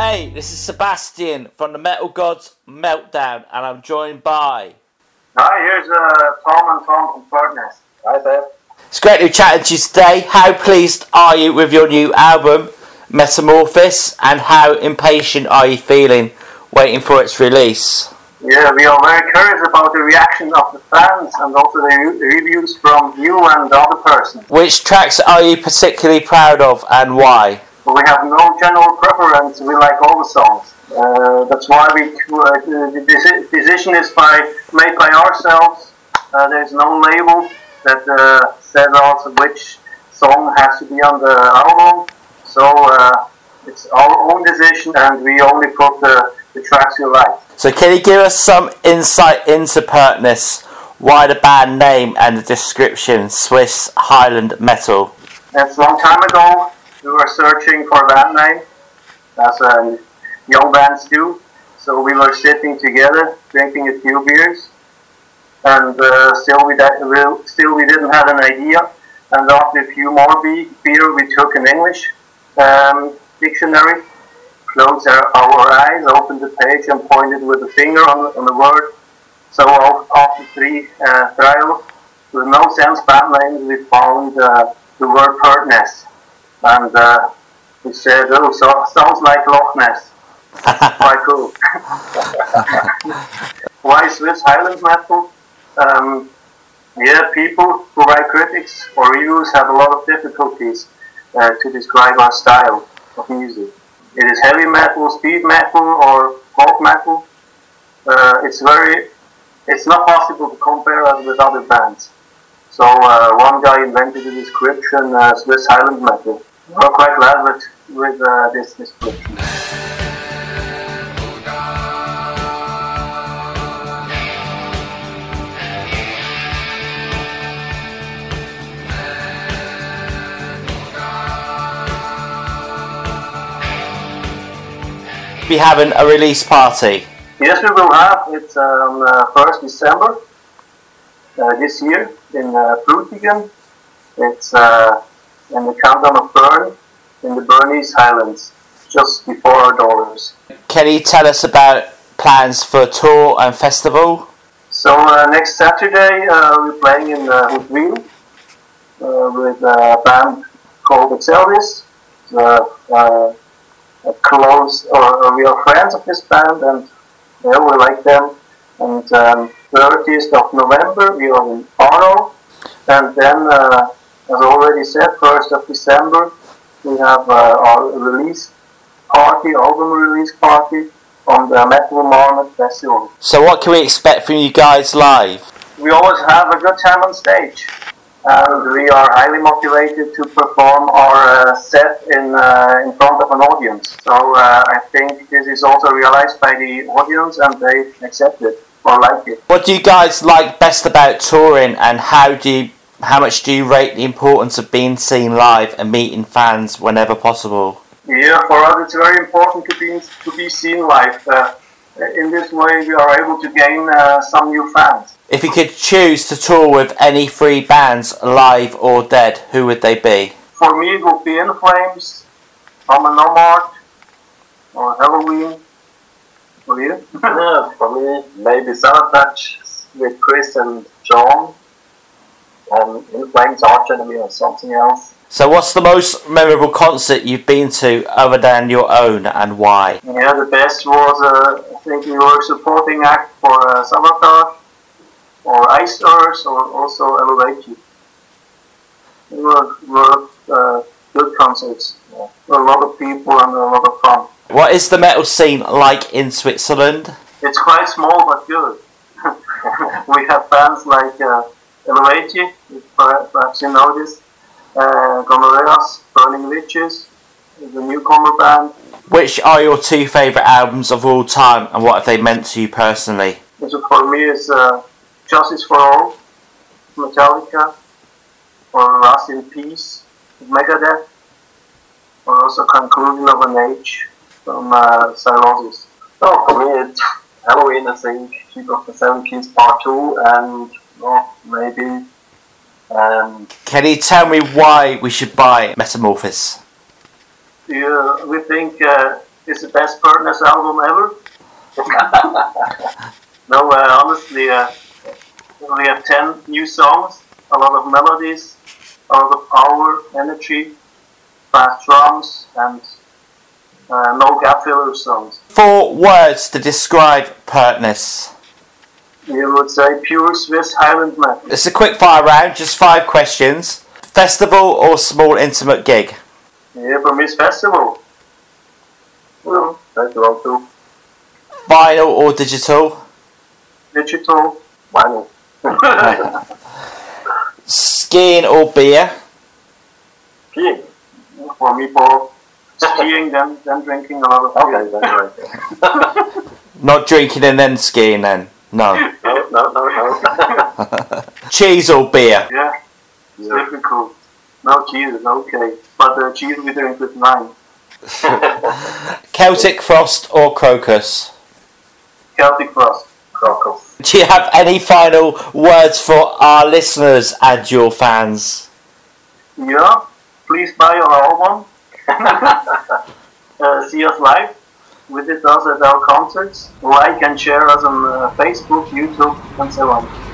Hey, this is Sebastian from the Metal Gods Meltdown, and I'm joined by. Hi, here's uh, Tom and Tom from Pertness. Hi there. It's great to be chatting to you today. How pleased are you with your new album, Metamorphosis, and how impatient are you feeling waiting for its release? Yeah, we are very curious about the reaction of the fans and also the reviews from you and the other person. Which tracks are you particularly proud of and why? We have no general preference. We like all the songs. Uh, that's why we uh, the decision is by made by ourselves. Uh, there's no label that uh, says also which song has to be on the album. So uh, it's our own decision, and we only put the, the tracks we like. So, can you give us some insight into Pertness? Why the band name and the description Swiss Highland Metal? That's a long time ago. We were searching for band name, as um, young bands do. So we were sitting together, drinking a few beers, and uh, still we still we didn't have an idea. And after a few more be- beer, we took an English um, dictionary, closed our, our eyes, opened the page, and pointed with a finger on the, on the word. So after three uh, trials, with no sense band names, we found uh, the word Pertness. And uh, we said, oh, so, sounds like Loch Ness. Quite cool. Why Swiss Highland metal? Um, yeah, people who write critics or reviews have a lot of difficulties uh, to describe our style of music. It is heavy metal, speed metal, or folk metal. Uh, it's very, it's not possible to compare us with other bands. So uh, one guy invented the description uh, Swiss Highland metal. We're quite glad with, with uh, this description. Be having a release party. Yes, we will have. it on uh, 1st December uh, this year in uh, Frutigen. It's uh, in the canton of Bern, in the Bernese Highlands, just before our doors. Can you tell us about plans for a tour and festival? So uh, next Saturday uh, we're playing in uh, Hoedwil uh, with a band called Excelvis. Uh, uh, a close, or, we are friends of this band, and yeah, we like them. And um, 30th of November we are in Arno, and then, uh, as already said, 1st of December we have uh, our release party, album release party on the Metal Marmot Festival. So, what can we expect from you guys live? we always have a good time on stage and we are highly motivated to perform our uh, set in, uh, in front of an audience. So uh, I think this is also realized by the audience and they accept it or like it. What do you guys like best about touring, and how do you, how much do you rate the importance of being seen live and meeting fans whenever possible? Yeah, for us it's very important to be, to be seen live. Uh, in this way we are able to gain uh, some new fans. If you could choose to tour with any three bands, live or dead, who would they be? For me it would be In Flames, Nomart, or Helloween. For you? Yeah, for me, maybe Savatage with Chris and John. Um, in Flames Arch or something else. So, what's the most memorable concert you've been to other than your own, and why? Yeah, the best was, uh, I think we were supporting act for uh, Savatage, or Iced Earth, or also Eluveitie They were, were uh, good concerts. Yeah. A lot of people and a lot of fun. What is the metal scene like in Switzerland? It's quite small but good. we have bands like uh, Eluveitie perhaps you know this, uh, Gonoreas, Burning Witches, the newcomer band. Which are your two favourite albums of all time, and what have they meant to you personally? So for me it's uh, Justice for All, Metallica, or Rust in Peace, Megadeth, or also Conclusion of an Age from uh, Sylosis. Oh, for me, it's Helloween, I think, Keep of the Seven Keys Part 2, and well, maybe. Um, Can you tell me why we should buy Metamorphosis? Yeah, we think uh, is the best Pertness album ever. no, uh, honestly, uh, we have 10 new songs, a lot of melodies, a lot of power, energy, fast drums, and uh, no gap filler songs. Four words to describe Pertness. You would say pure Swiss Highland metal. It's a quick fire round, just five questions. Festival or small intimate gig? Yeah, for Miss Festival. Well, that's wrong too. Vinyl or digital? Digital. Vinyl. Skiing or beer? Peeing. for me, Paul. Skiing, then, then drinking a lot of beer. Okay, that's right. Not drinking and then skiing then? No. No, no, no, no. Cheese or beer? Yeah, it's Yeah. difficult. No cheese is okay, but uh, cheese we drink with nine. Celtic Frost or Krokus? Celtic Frost. Krokus. Do you have any final words for our listeners and your fans? Yeah, please buy our album. uh, see us live. Visit us at our concerts. Like and share us on uh, Facebook, YouTube, and so on.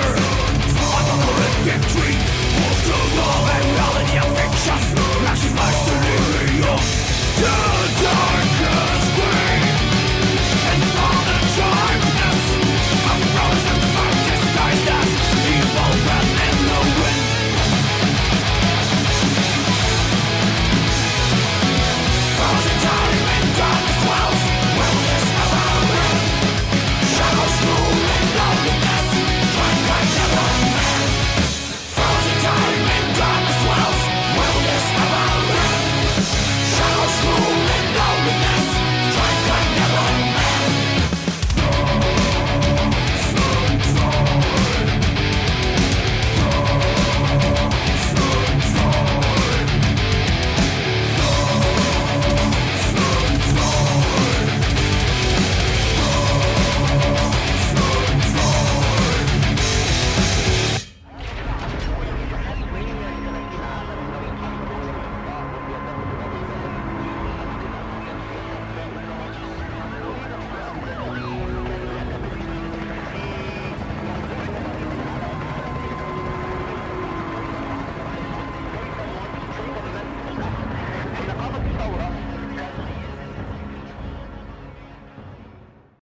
future. Uncorrected dreams Pull through love and reality